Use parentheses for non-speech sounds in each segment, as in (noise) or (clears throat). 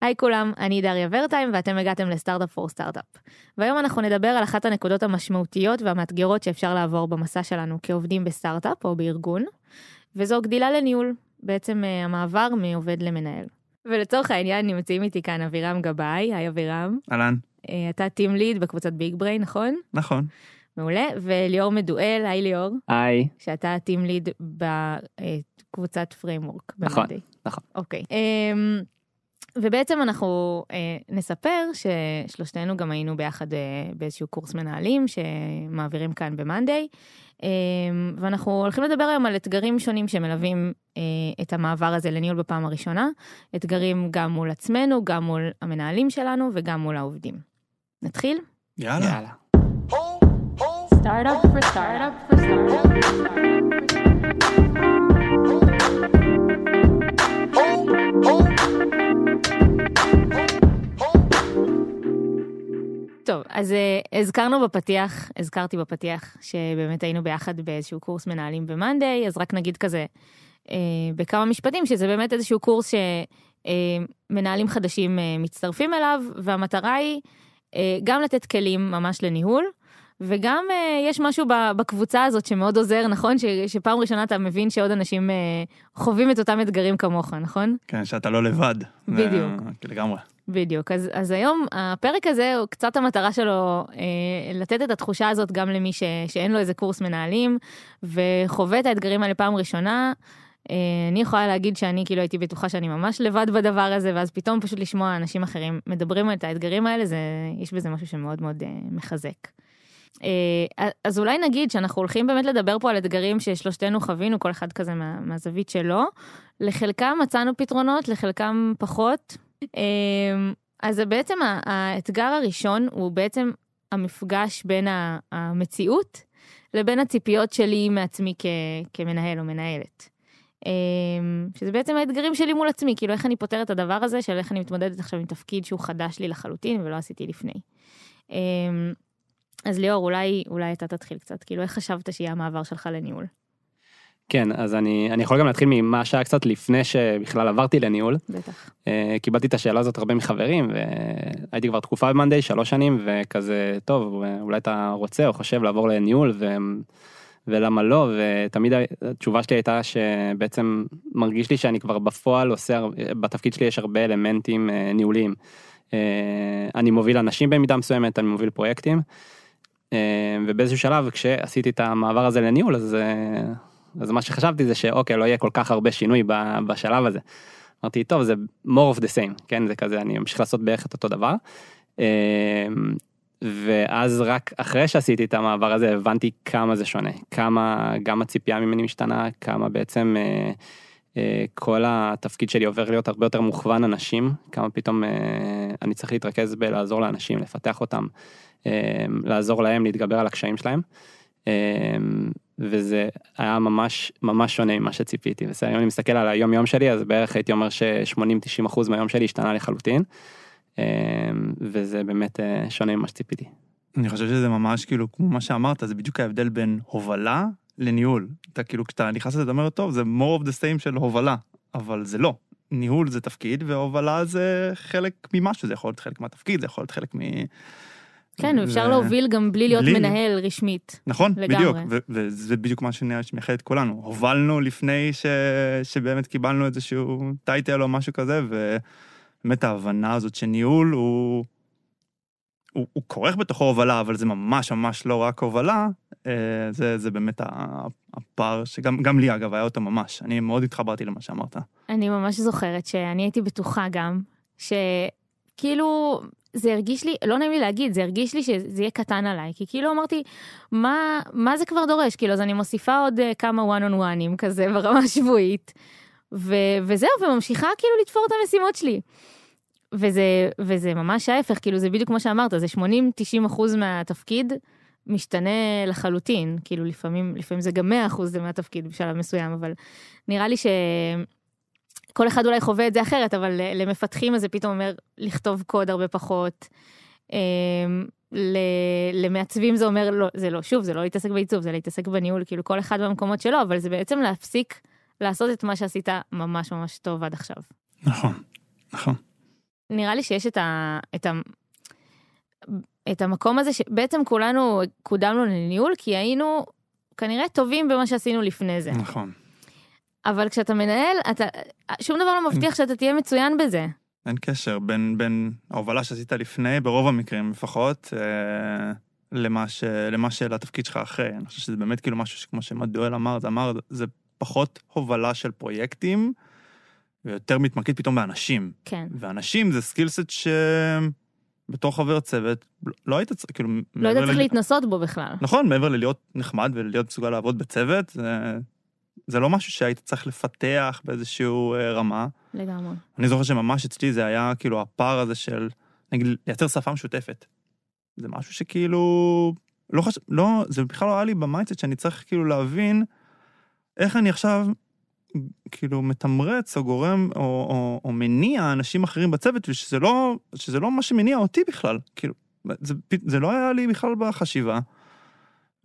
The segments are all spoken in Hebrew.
היי כולם, אני דריה ורטיים ואתם הגעתם ל Startup for Startup. והיום אנחנו נדבר על אחת הנקודות המשמעותיות והמאתגרות שאפשר לעבור במסע שלנו כעובדים בסטארט-אפ או בארגון, וזו גדילה לניהול, בעצם uh, המעבר מעובד למנהל. ולצורך העניין נמצאים איתי כאן אבירם גבאי, היי אבירם. אהלן. Uh, אתה team lead בקבוצת BigBrain, נכון? נכון. מעולה, וליאור מדואל, היי ליאור. היי. שאתה team lead בקבוצת Framework. נכון, נכון. אוקיי. Um, ובעצם אנחנו אה, נספר ששלושתנו גם היינו ביחד אה, באיזשהו קורס מנהלים שמעבירים כאן במאנדיי, אה, ואנחנו הולכים לדבר היום על אתגרים שונים שמלווים אה, את המעבר הזה לניהול בפעם הראשונה, אתגרים גם מול עצמנו, גם מול המנהלים שלנו וגם מול העובדים. נתחיל? יאללה. יאללה. Startup for startup for startup for startup. טוב, אז uh, הזכרנו בפתיח, הזכרתי בפתיח שבאמת היינו ביחד באיזשהו קורס מנהלים במאנדיי, אז רק נגיד כזה uh, בכמה משפטים, שזה באמת איזשהו קורס שמנהלים אה, uh, חדשים uh, מצטרפים אליו, והמטרה היא uh, גם לתת כלים ממש לניהול, וגם uh, יש משהו בקבוצה הזאת שמאוד עוזר, נכון? ש, שפעם ראשונה אתה מבין שעוד אנשים uh, חווים את אותם אתגרים כמוך, נכון? כן, שאתה לא לבד. בדיוק. לגמרי. בדיוק, אז, אז היום הפרק הזה הוא קצת המטרה שלו אה, לתת את התחושה הזאת גם למי ש, שאין לו איזה קורס מנהלים וחווה את האתגרים האלה פעם ראשונה. אה, אני יכולה להגיד שאני כאילו הייתי בטוחה שאני ממש לבד בדבר הזה ואז פתאום פשוט לשמוע אנשים אחרים מדברים על את האתגרים האלה זה יש בזה משהו שמאוד מאוד אה, מחזק. אה, אז אולי נגיד שאנחנו הולכים באמת לדבר פה על אתגרים ששלושתנו חווינו כל אחד כזה מה, מהזווית שלו. לחלקם מצאנו פתרונות לחלקם פחות. אמ, אז בעצם האתגר הראשון הוא בעצם המפגש בין המציאות לבין הציפיות שלי מעצמי כ, כמנהל או מנהלת. אמ, שזה בעצם האתגרים שלי מול עצמי, כאילו איך אני פותר את הדבר הזה של איך אני מתמודדת עכשיו עם תפקיד שהוא חדש לי לחלוטין ולא עשיתי לפני. אמ, אז ליאור, אולי, אולי אתה תתחיל קצת, כאילו איך חשבת שיהיה המעבר שלך לניהול? כן, אז אני, אני יכול גם להתחיל ממה שהיה קצת לפני שבכלל עברתי לניהול. בטח. Uh, קיבלתי את השאלה הזאת הרבה מחברים, והייתי כבר תקופה במאנדיי, שלוש שנים, וכזה, טוב, אולי אתה רוצה או חושב לעבור לניהול, ו... ולמה לא, ותמיד התשובה שלי הייתה שבעצם מרגיש לי שאני כבר בפועל עושה, בתפקיד שלי יש הרבה אלמנטים uh, ניהוליים. Uh, אני מוביל אנשים במידה מסוימת, אני מוביל פרויקטים, ובאיזשהו שלב כשעשיתי את המעבר הזה לניהול, אז... אז מה שחשבתי זה שאוקיי לא יהיה כל כך הרבה שינוי בשלב הזה. אמרתי טוב זה more of the same כן זה כזה אני אמשיך לעשות בערך את אותו דבר. אמ, ואז רק אחרי שעשיתי את המעבר הזה הבנתי כמה זה שונה כמה גם הציפייה ממני משתנה כמה בעצם אה, אה, כל התפקיד שלי עובר להיות הרבה יותר מוכוון אנשים כמה פתאום אה, אני צריך להתרכז בלעזור לאנשים לפתח אותם לעזור להם להתגבר על הקשיים שלהם. וזה היה ממש ממש שונה ממה שציפיתי. בסדר, אם אני מסתכל על היום יום שלי אז בערך הייתי אומר ש-80-90% מהיום שלי השתנה לחלוטין. אמ, וזה באמת אה, שונה ממה שציפיתי. אני חושב שזה ממש כאילו כמו מה שאמרת זה בדיוק ההבדל בין הובלה לניהול. אתה כאילו כשאתה נכנס לזה אתה אומר טוב זה more of the same של הובלה אבל זה לא. ניהול זה תפקיד והובלה זה חלק ממשהו זה יכול להיות חלק מהתפקיד זה יכול להיות חלק מ... כן, אפשר להוביל גם בלי להיות מנהל רשמית. נכון, בדיוק, וזה בדיוק מה שמייחד את כולנו. הובלנו לפני שבאמת קיבלנו איזשהו טייטל או משהו כזה, ובאמת ההבנה הזאת שניהול הוא... הוא, הוא כורך בתוכו הובלה, אבל זה ממש ממש לא רק הובלה, אה, זה, זה באמת הפער שגם לי אגב היה אותו ממש, אני מאוד התחברתי למה שאמרת. אני ממש זוכרת שאני הייתי בטוחה גם, שכאילו זה הרגיש לי, לא נעים לי להגיד, זה הרגיש לי שזה יהיה קטן עליי, כי כאילו אמרתי, מה, מה זה כבר דורש? כאילו, אז אני מוסיפה עוד uh, כמה one on oneים כזה (laughs) ברמה השבועית, ו, וזהו, וממשיכה כאילו לתפור את המשימות שלי. וזה, וזה ממש ההפך, כאילו זה בדיוק כמו שאמרת, זה 80-90 אחוז מהתפקיד משתנה לחלוטין, כאילו לפעמים, לפעמים זה גם 100 אחוז מהתפקיד בשלב מסוים, אבל נראה לי ש... כל אחד אולי חווה את זה אחרת, אבל למפתחים זה פתאום אומר לכתוב קוד הרבה פחות. אמ, למעצבים זה אומר לא, זה לא, שוב, זה לא להתעסק בעיצוב, זה להתעסק בניהול, כאילו כל אחד במקומות שלו, אבל זה בעצם להפסיק לעשות את מה שעשית ממש ממש טוב עד עכשיו. נכון, נכון. נראה לי שיש את, ה, את, ה, את המקום הזה שבעצם כולנו קודמנו לניהול, כי היינו כנראה טובים במה שעשינו לפני זה. נכון. אבל כשאתה מנהל, אתה, שום דבר לא מבטיח שאתה תהיה מצוין בזה. אין קשר בין, בין ההובלה שעשית לפני, ברוב המקרים לפחות, אה, למה, ש, למה שלתפקיד שלך אחרי. אני חושב שזה באמת כאילו משהו שכמו שמדואל אמר, זה אמר, זה פחות הובלה של פרויקטים, ויותר מתמקד פתאום באנשים. כן. ואנשים זה סקילסט ש... בתור חבר צוות, לא היית צריך, כאילו... לא היית צריך ל- להתנסות בו בכלל. נכון, מעבר ללהיות נחמד ולהיות מסוגל לעבוד בצוות, זה, זה לא משהו שהיית צריך לפתח באיזשהו אה, רמה. לגמרי. אני זוכר שממש אצלי זה היה כאילו הפער הזה של, נגיד, לייצר שפה משותפת. זה משהו שכאילו, לא חשב, לא, זה בכלל לא היה לי ב mindset שאני צריך כאילו להבין איך אני עכשיו, כאילו, מתמרץ או גורם או, או, או מניע אנשים אחרים בצוות, ושזה לא, שזה לא מה שמניע אותי בכלל. כאילו, זה, זה לא היה לי בכלל בחשיבה.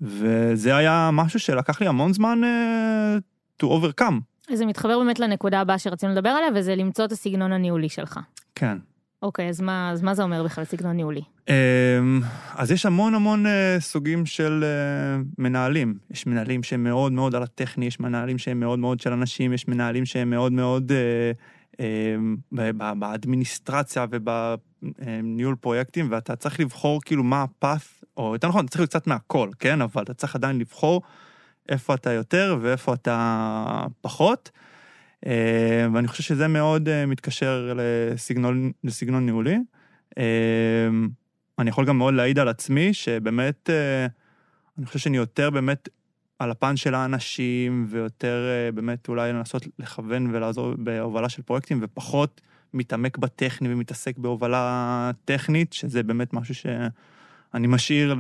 וזה היה משהו שלקח לי המון זמן uh, to overcome. זה מתחבר באמת לנקודה הבאה שרצינו לדבר עליה, וזה למצוא את הסגנון הניהולי שלך. כן. אוקיי, אז מה, אז מה זה אומר בכלל סגנון ניהולי? אמ, אז יש המון המון אה, סוגים של אה, מנהלים. יש מנהלים שהם מאוד מאוד על הטכני, יש מנהלים שהם מאוד מאוד של אנשים, יש מנהלים שהם מאוד מאוד אה, באדמיניסטרציה ובניהול פרויקטים, ואתה צריך לבחור כאילו מה הפאth, או יותר נכון, אתה צריך להיות קצת מהכל, כן? אבל אתה צריך עדיין לבחור איפה אתה יותר ואיפה אתה פחות. אה, ואני חושב שזה מאוד אה, מתקשר לסגנון, לסגנון ניהולי. אה, אני יכול גם מאוד להעיד על עצמי, שבאמת, אני חושב שאני יותר באמת על הפן של האנשים, ויותר באמת אולי לנסות לכוון ולעזור בהובלה של פרויקטים, ופחות מתעמק בטכני ומתעסק בהובלה טכנית, שזה באמת משהו שאני משאיר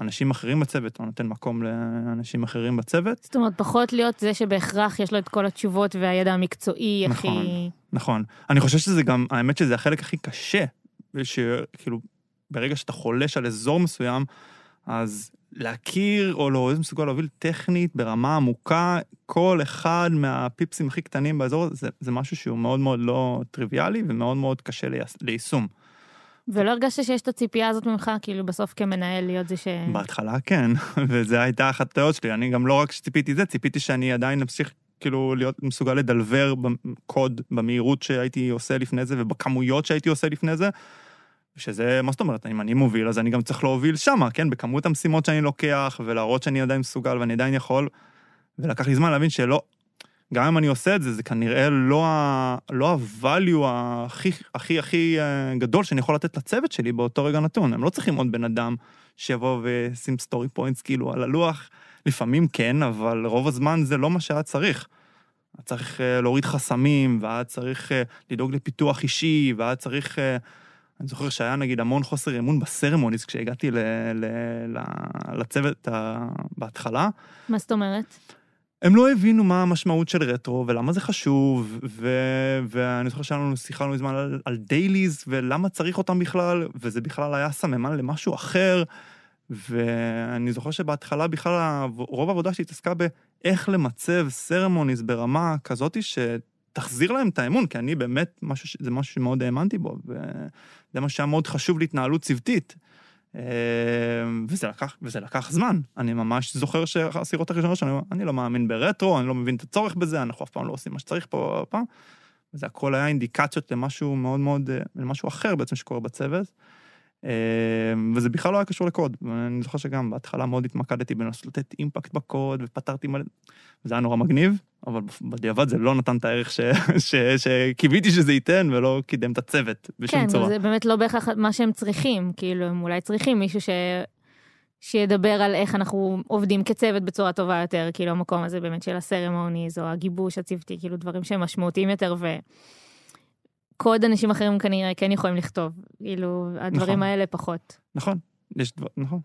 לאנשים אחרים בצוות, או נותן מקום לאנשים אחרים בצוות. זאת אומרת, פחות להיות זה שבהכרח יש לו את כל התשובות והידע המקצועי הכי... נכון. נכון. אני חושב שזה גם, האמת שזה החלק הכי קשה, שכאילו, ברגע שאתה חולש על אזור מסוים, אז להכיר או לא, איזה מסוגל להוביל טכנית ברמה עמוקה, כל אחד מהפיפסים הכי קטנים באזור זה, זה משהו שהוא מאוד מאוד לא טריוויאלי ומאוד מאוד קשה לייש, ליישום. ולא הרגשת שיש את הציפייה הזאת ממך, כאילו בסוף כמנהל להיות זה ש... בהתחלה כן, (laughs) וזו הייתה אחת הטעויות שלי. אני גם לא רק שציפיתי זה, ציפיתי שאני עדיין אמשיך כאילו להיות מסוגל לדלבר בקוד במהירות שהייתי עושה לפני זה ובכמויות שהייתי עושה לפני זה. שזה, מה זאת אומרת, אם אני מוביל, אז אני גם צריך להוביל שמה, כן? בכמות המשימות שאני לוקח, ולהראות שאני עדיין מסוגל ואני עדיין יכול. ולקח לי זמן להבין שלא, גם אם אני עושה את זה, זה כנראה לא לא ה-value הכי, הכי, הכי אה, גדול שאני יכול לתת לצוות שלי באותו רגע נתון. הם לא צריכים עוד בן אדם שיבוא וישים story points כאילו על הלוח. לפעמים כן, אבל רוב הזמן זה לא מה שהיה צריך. היה צריך אה, להוריד חסמים, והיה צריך אה, לדאוג לפיתוח אישי, והיה צריך... אני זוכר שהיה נגיד המון חוסר אמון ב ceremonies כשהגעתי ל, ל, ל, לצוות בהתחלה. מה זאת אומרת? הם לא הבינו מה המשמעות של רטרו ולמה זה חשוב, ו... ואני זוכר שהיה לנו שיחה לא מזמן על, על dailies ולמה צריך אותם בכלל, וזה בכלל היה סממן למשהו אחר, ואני זוכר שבהתחלה בכלל רוב העבודה שלי התעסקה באיך למצב ceremonies ברמה כזאתי שתחזיר להם את האמון, כי אני באמת, משהו, זה משהו שמאוד האמנתי בו, וזה מה שהיה מאוד חשוב להתנהלות צוותית. אה, וזה לקח, וזה לקח זמן. אני ממש זוכר שהשיחות הראשונות אומר, אני לא מאמין ברטרו, אני לא מבין את הצורך בזה, אנחנו אף פעם לא עושים מה שצריך פה הפעם. וזה הכל היה אינדיקציות למשהו מאוד מאוד, אה, למשהו אחר בעצם שקורה בצוות. אה, וזה בכלל לא היה קשור לקוד. ואני זוכר שגם בהתחלה מאוד התמקדתי בלנסות לתת אימפקט בקוד, ופתרתי מלא... זה היה נורא מגניב, אבל בדיעבד זה לא נתן את הערך ש... (laughs) ש... שקיוויתי שזה ייתן, ולא קידם את הצוות בשום כן, צורה. זה באמת לא בהכרח מה שהם צריכים, כאילו, הם אולי צריכים מישהו ש... שידבר על איך אנחנו עובדים כצוות בצורה טובה יותר, כאילו המקום הזה באמת של הסרמוניז או הגיבוש הצוותי, כאילו דברים שהם משמעותיים יותר וקוד אנשים אחרים כנראה כן יכולים לכתוב, כאילו הדברים נכון. האלה פחות. נכון, יש דבר, נכון.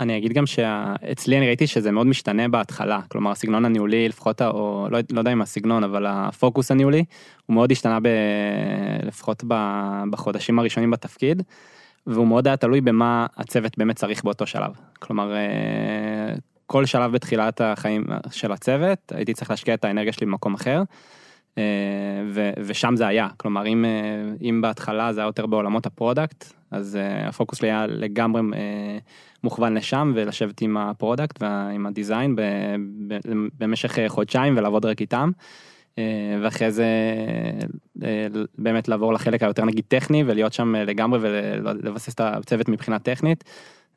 אני אגיד גם שאצלי אני ראיתי שזה מאוד משתנה בהתחלה, כלומר הסגנון הניהולי לפחות, או לא, לא יודע אם הסגנון, אבל הפוקוס הניהולי, הוא מאוד השתנה ב, לפחות ב, בחודשים הראשונים בתפקיד, והוא מאוד היה תלוי במה הצוות באמת צריך באותו שלב. כלומר, אה, כל שלב בתחילת החיים של הצוות, הייתי צריך להשקיע את האנרגיה שלי במקום אחר. אה, ו- ושם זה היה, כלומר אם, אה, אם בהתחלה זה היה יותר בעולמות ה product, אז אה, הפוקוס שלי היה לגמרי מוכוון לשם ולשבת עם ה product ועם ה design במשך חודשיים ולעבוד רק איתם. אה, ואחרי זה אה, באמת לעבור לחלק היותר נגיד טכני ולהיות שם אה, לגמרי ולבסס את הצוות מבחינה טכנית.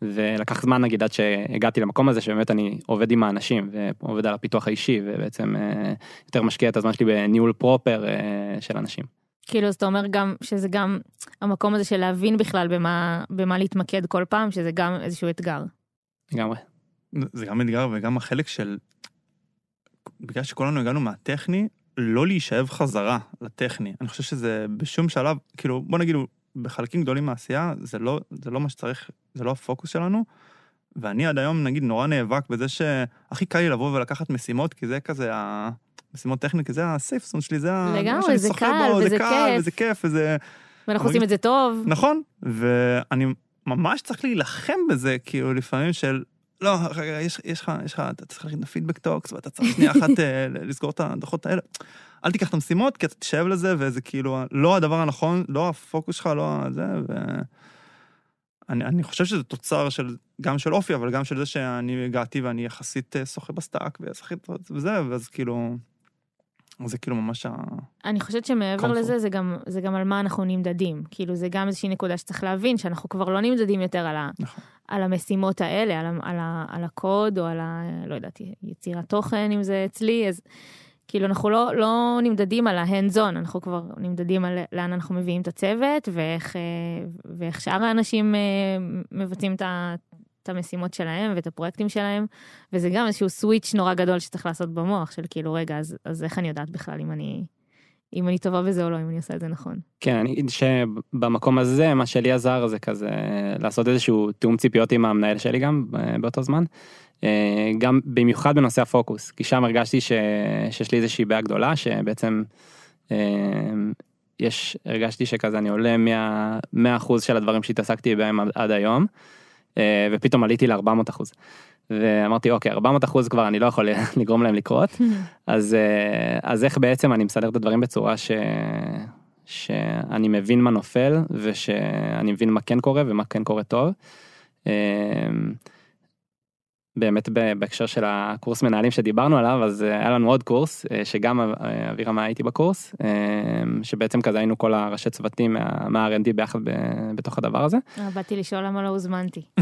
ולקח זמן נגיד עד שהגעתי למקום הזה שבאמת אני עובד עם האנשים ועובד על הפיתוח האישי ובעצם יותר משקיע את הזמן שלי בניהול פרופר של אנשים. כאילו, אז אתה אומר גם שזה גם המקום הזה של להבין בכלל במה, במה להתמקד כל פעם, שזה גם איזשהו אתגר. לגמרי. זה גם אתגר וגם החלק של, בגלל שכולנו הגענו מהטכני, לא להישאב חזרה לטכני. אני חושב שזה בשום שלב, כאילו, בוא נגיד, בחלקים גדולים מהעשייה, זה לא, זה לא מה שצריך, זה לא הפוקוס שלנו. ואני עד היום, נגיד, נורא נאבק בזה שהכי קל לי לבוא ולקחת משימות, כי זה כזה ה... משימות טכניות, כי זה ה safe zone שלי, זה. לגמרי, מה שאני זה קל, בו, וזה זה קל, כיף. וזה כיף, וזה... ואנחנו עושים את זה טוב. נכון, ואני ממש צריך להילחם בזה, כאילו, לפעמים של... לא, רגע, יש, יש לך, יש לך, אתה צריך להכין את ה feedback talks, ואתה צריך שנייה אחת (laughs) אה, לסגור את הדוחות האלה. אל תיקח את המשימות, כי אתה תשב לזה, וזה כאילו לא הדבר הנכון, לא הפוקוס שלך, לא זה, ו... אני, אני חושב שזה תוצר של, גם של אופי, אבל גם של זה שאני הגעתי ואני יחסית אה, שוחה ב stack, ויחסית וזה, ואז כאילו, זה כאילו ממש ה... אני חושבת שמעבר Comfort. לזה, זה גם, זה גם על מה אנחנו נמדדים. כאילו, זה גם איזושהי נקודה שצריך להבין, שאנחנו כבר לא נמדדים יותר על, ה, נכון. על המשימות האלה, על, על, על הקוד, או על ה... לא יודעת, יצירת תוכן, אם זה אצלי, אז כאילו, אנחנו לא, לא נמדדים על ה-hands אנחנו כבר נמדדים על לאן אנחנו מביאים את הצוות, ואיך, אה, ואיך שאר האנשים אה, מבצעים את ה... את המשימות שלהם ואת הפרויקטים שלהם, וזה גם איזשהו סוויץ' נורא גדול שצריך לעשות במוח, של כאילו, רגע, אז, אז איך אני יודעת בכלל אם אני, אם אני טובה בזה או לא, אם אני עושה את זה נכון. כן, אני אגיד שבמקום הזה, מה שלי עזר זה כזה לעשות איזשהו תיאום ציפיות עם המנהל שלי גם אה, באותו זמן. אה, גם במיוחד בנושא הפוקוס, כי שם הרגשתי ש... שיש לי איזושהי בעיה גדולה, שבעצם אה, יש, הרגשתי שכזה אני עולה מה... 100% של הדברים שהתעסקתי בהם עד- היום, ופתאום עליתי ל-400 אחוז. ואמרתי אוקיי 400 אחוז כבר אני לא יכול (laughs) לגרום להם לקרות (laughs) אז אה, אז איך בעצם אני מסדר את הדברים בצורה ש... שאני מבין מה נופל ושאני מבין מה כן קורה ומה כן קורה טוב. באמת בהקשר של הקורס מנהלים שדיברנו עליו אז אה, היה לנו עוד קורס אה, שגם אה, אבירם היה איתי בקורס שבעצם כזה היינו כל הראשי צוותים מה- מה-R&D ביחד בתוך הדבר הזה. באתי לשאול למה לא הוזמנתי. (laughs)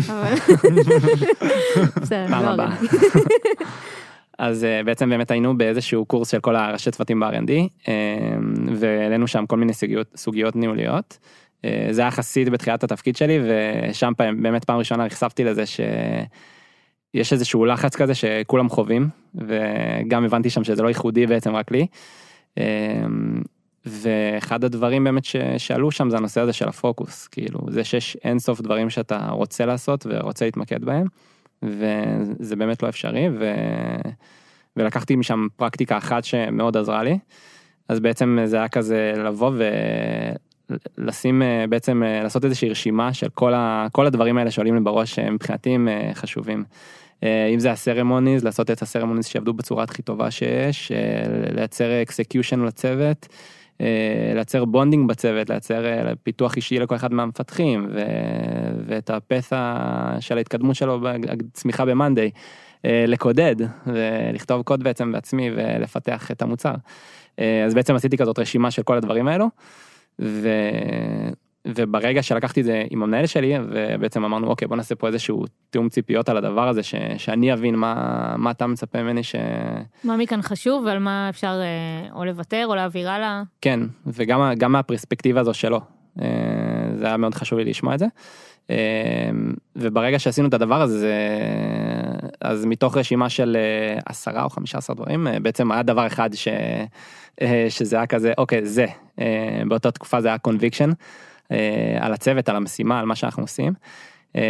פעם לא, הבאה. (laughs) אז בעצם באמת היינו באיזשהו קורס של כל הראשי צוותים ב-R&D והעלינו שם כל מיני סוגיות, סוגיות ניהוליות. זה היה יחסית בתחילת התפקיד שלי ושם באמת פעם ראשונה נחשפתי לזה שיש איזשהו לחץ כזה שכולם חווים וגם הבנתי שם שזה לא ייחודי בעצם רק לי. אה, ואחד הדברים באמת ש- שעלו שם זה הנושא הזה של הפוקוס כאילו זה שיש אינסוף דברים שאתה רוצה לעשות ורוצה להתמקד בהם. וזה באמת לא אפשרי ו... ולקחתי משם פרקטיקה אחת שמאוד עזרה לי. אז בעצם זה היה כזה לבוא ולשים אה, בעצם אה, לעשות איזושהי רשימה של כל, ה... כל הדברים האלה שעולים לי בראש שהם מבחינתי הם אה, חשובים. אה, אם זה ה ceremonies לעשות את ה ceremonies שיעבדו בצורה הכי טובה שיש אה, לייצר execution לצוות. אה, לייצר bonding בצוות, לייצר פיתוח אישי לכל אחד מהמפתחים ו... ואת ה pace של ההתקדמות שלו ב Monday, אה, לקודד ולכתוב קוד בעצם בעצמי ולפתח את המוצר. אז בעצם עשיתי כזאת רשימה של כל הדברים האלו. ו... וברגע שלקחתי את זה עם המנהל שלי ובעצם אמרנו אוקיי בוא נעשה פה איזשהו תיאום ציפיות על הדבר הזה ש... שאני אבין מה, מה אתה מצפה ממני ש... מה מכאן חשוב ועל מה אפשר אה, או לוותר או להעביר הלאה. כן, וגם גם מהפרספקטיבה הזו שלו. אה, זה היה מאוד חשוב לי לשמוע את זה. אה, וברגע שעשינו את הדבר הזה, זה- אז מתוך רשימה של עשרה או חמישה עשר דברים, בעצם היה דבר אחד ש... שזה היה כזה, אוקיי, זה. באותה תקופה זה היה קונביקשן. על הצוות, על המשימה, על מה שאנחנו עושים. אה,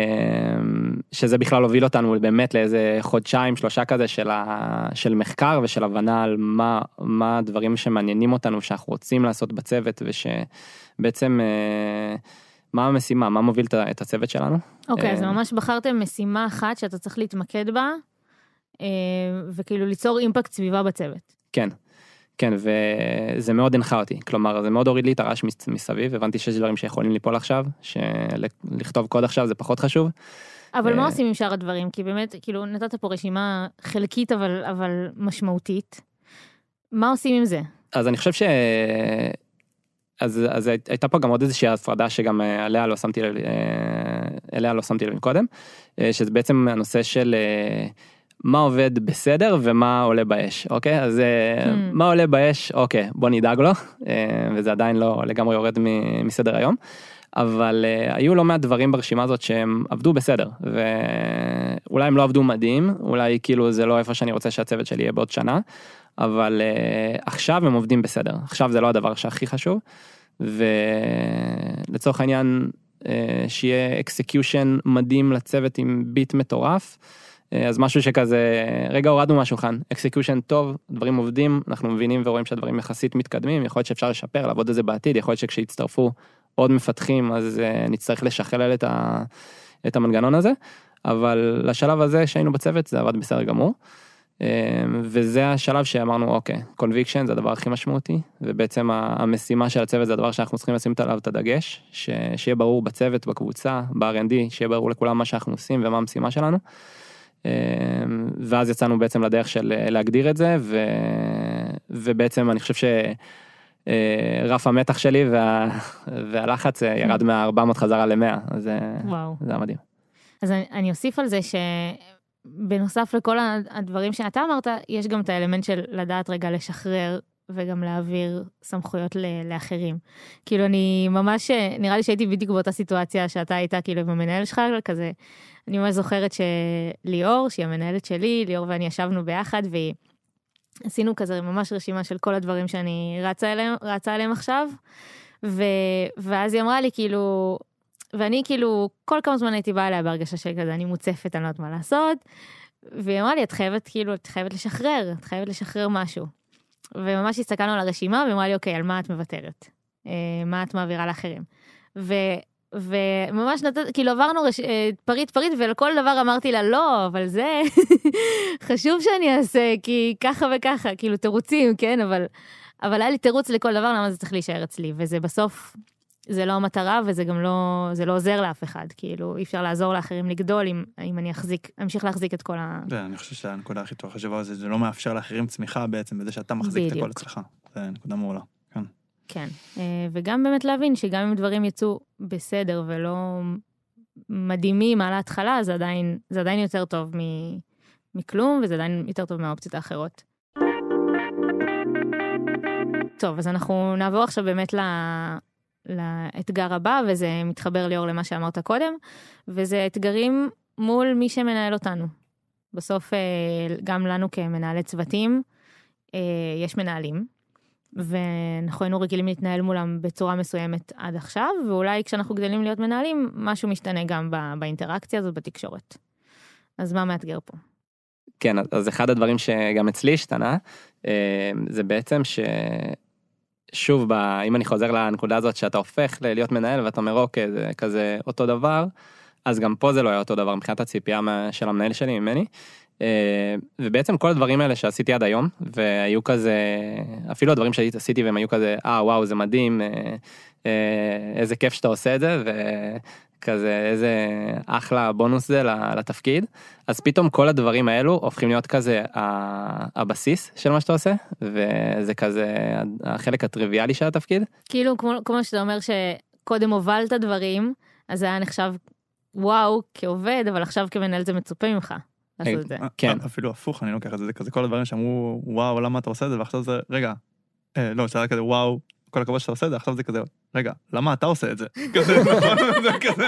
שזה בכלל הוביל אותנו באמת לאיזה חודשיים שלושה כזה של, ה, של מחקר ושל הבנה על מה, מה הדברים שמעניינים אותנו שאנחנו רוצים לעשות בצוות ושבעצם אה, מה המשימה מה מוביל את הצוות שלנו. אוקיי, אז אה, ממש בחרתם משימה אחת שאתה צריך להתמקד בה, אה, וכאילו ליצור אימפקט סביבה בצוות. כן. כן, וזה מאוד הנחה אותי, כלומר זה מאוד הוריד לי את הרעש מס- מסביב, הבנתי שיש דברים שיכולים ליפול עכשיו, שלכתוב קוד עכשיו זה פחות חשוב. אבל מה אה, עושים עם שאר הדברים? כי באמת, כאילו, נתת פה רשימה חלקית אבל, אבל משמעותית. מה עושים עם זה? אז אני חושב ש... אז, אז הייתה פה גם עוד איזושהי הפרדה שגם אה, עליה לא שמתי לב, אה, אליה לא שמתי לב קודם, אה, שזה בעצם הנושא של אה, מה עובד בסדר ומה עולה באש, אוקיי? אז אה, Hmm. מה עולה באש, אוקיי, בוא נדאג לו, אה, וזה עדיין לא לגמרי יורד מסדר היום. אבל אה, היו לא מעט דברים ברשימה הזאת שהם עבדו בסדר ואולי הם לא עבדו מדהים אולי כאילו זה לא איפה שאני רוצה שהצוות שלי יהיה בעוד שנה אבל אה, עכשיו הם עובדים בסדר עכשיו זה לא הדבר שהכי חשוב ולצורך העניין אה, שיהיה execution מדהים לצוות עם beat מטורף. אה, אז משהו שכזה רגע הורדנו מהשולחן execution טוב דברים עובדים אנחנו מבינים ורואים שהדברים יחסית מתקדמים יכול להיות שאפשר לשפר לעבוד על זה בעתיד יכול להיות שכשיצטרפו עוד מפתחים אז uh, נצטרך לשכלל את, ה, את המנגנון הזה אבל לשלב הזה שהיינו בצוות זה עבד בסדר גמור. Um, וזה השלב שאמרנו אוקיי קונביקשן זה הדבר הכי משמעותי ובעצם המשימה של הצוות זה הדבר שאנחנו צריכים לשים עליו את הדגש ש, שיהיה ברור בצוות בקבוצה ב-R&D שיהיה ברור לכולם מה שאנחנו עושים ומה המשימה שלנו. Um, ואז יצאנו בעצם לדרך של אה, להגדיר את זה ו, ובעצם אני חושב ש... אה, המתח שלי וה, (laughs) והלחץ אה, ירד (laughs) מה-400 חזרה ל-100, אז וואו. זה היה מדהים. אז אני, אני אוסיף על זה שבנוסף לכל הדברים שאתה אמרת, יש גם את האלמנט של לדעת רגע לשחרר וגם להעביר סמכויות לאחרים. כאילו אני ממש, נראה לי שהייתי בדיוק באותה סיטואציה שאתה היית כאילו עם המנהל שלך, כזה, אני ממש זוכרת שליאור, שהיא המנהלת שלי, ליאור ואני ישבנו ביחד והיא... עשינו כזה ממש רשימה של כל הדברים שאני רצה אליהם, רצה אליהם עכשיו, ו, ואז היא אמרה לי כאילו, ואני כאילו, כל כמה זמן הייתי באה אליה בהרגשה של כזה, אני מוצפת, אני לא יודעת מה לעשות, והיא אמרה לי, את חייבת כאילו, את חייבת לשחרר, את חייבת לשחרר משהו. וממש הסתכלנו על הרשימה, והיא אמרה לי, אוקיי, על מה את מוותרת? אה, מה את מעבירה לאחרים? ו... וממש נתת, כאילו עברנו רש... אה, פריט פריט ולכל דבר אמרתי לה לא, אבל זה (laughs) חשוב שאני אעשה כי ככה וככה, כאילו תירוצים, כן, אבל, אבל היה לי תירוץ לכל דבר למה זה צריך להישאר אצלי, וזה בסוף, זה לא המטרה וזה גם לא, זה לא עוזר לאף אחד, כאילו אי אפשר לעזור לאחרים לגדול אם, אם אני אחזיק, אמשיך להחזיק את כל ה... זה, אני חושב שהנקודה הכי טובה חשובה זה, זה לא מאפשר לאחרים צמיחה בעצם בזה שאתה מחזיק את הכל בדיוק. אצלך. זה נקודה מעולה. כן. כן, אה, וגם באמת להבין שגם אם דברים יצאו בסדר ולא מדהימים על ההתחלה, זה עדיין, זה עדיין יותר טוב מ, מכלום, וזה עדיין יותר טוב מהאופציות האחרות. טוב, אז אנחנו נעבור עכשיו באמת ל... לאתגר הבא, וזה מתחבר ליאור למה שאמרת קודם, וזה אתגרים מול מי שמנהל אותנו. בסוף, אה, גם לנו כמנהלי צוותים, אה, יש מנהלים, ואנחנו היינו רגילים להתנהל מולם בצורה מסוימת עד עכשיו, ואולי כשאנחנו גדלים להיות מנהלים, משהו משתנה גם באינטראקציה הזאת בתקשורת. אז מה מאתגר פה? כן, אז אחד הדברים שגם אצלי השתנה, אה, זה בעצם ש... שוב. אם אני חוזר לנקודה הזאת שאתה הופך להיות מנהל ואתה אומר אוקיי, זה כזה אותו דבר, אז גם פה זה לא היה אותו דבר מבחינת הציפייה של המנהל שלי ממני. אה, ובעצם כל הדברים האלה שעשיתי עד היום, והיו כזה, אפילו הדברים שעשיתי והם היו כזה, אה וואו זה מדהים, אה, אה, איזה כיף שאתה עושה את זה, וכזה איזה אחלה בונוס זה ל- לתפקיד. אז פתאום כל הדברים האלו הופכים להיות כזה ה- הבסיס של מה שאתה עושה, וזה כזה החלק הטריוויאלי של התפקיד. כאילו, כמו, כמו שאתה אומר שקודם הובלת דברים, אז זה היה נחשב וואו כעובד, אבל עכשיו כמנהל זה מצופה ממך זה. כן. אפילו הפוך, אני לוקח את זה, זה כזה כל הדברים שאמרו, וואו, למה אתה עושה את זה, ועכשיו זה, רגע, אה, לא, שהיה כזה, וואו, כל הכבוד שאתה עושה את זה, עכשיו זה כזה, רגע, למה אתה עושה את זה? (laughs) כזה, נכון? זה כזה.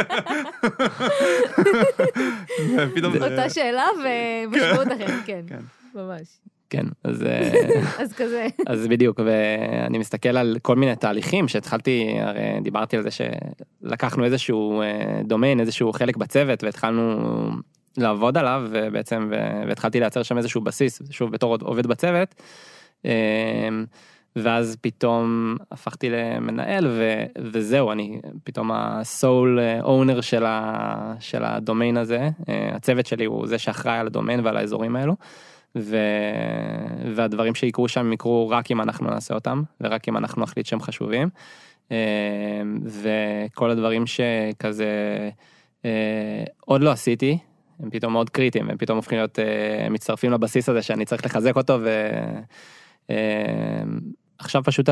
(laughs) ופתאום זה... אותה שאלה ומשמעות אחרת, כן, כן. ממש. כן, אז, אה, (laughs) אז כזה. אז בדיוק, ואני מסתכל על כל מיני תהליכים שהתחלתי, הרי דיברתי על זה שלקחנו איזשהו אה, דומיין, איזשהו חלק בצוות והתחלנו לעבוד עליו ובעצם, והתחלתי לייצר שם איזשהו בסיס, שוב בתור עובד בצוות. ואז פתאום הפכתי למנהל ו, וזהו אני פתאום הסול אונר של, של הדומיין הזה אה, הצוות שלי הוא זה שאחראי על הדומיין ועל האזורים האלו. ו... והדברים שיקרו שם יקרו רק אם אנחנו נעשה אותם, ורק אם אנחנו נחליט שהם חשובים. אה, וכל הדברים שכזה אה, עוד לא עשיתי, הם פתאום מאוד קריטיים, הם פתאום הופכים להיות, מצטרפים לבסיס הזה שאני צריך לחזק אותו, ועכשיו פשוט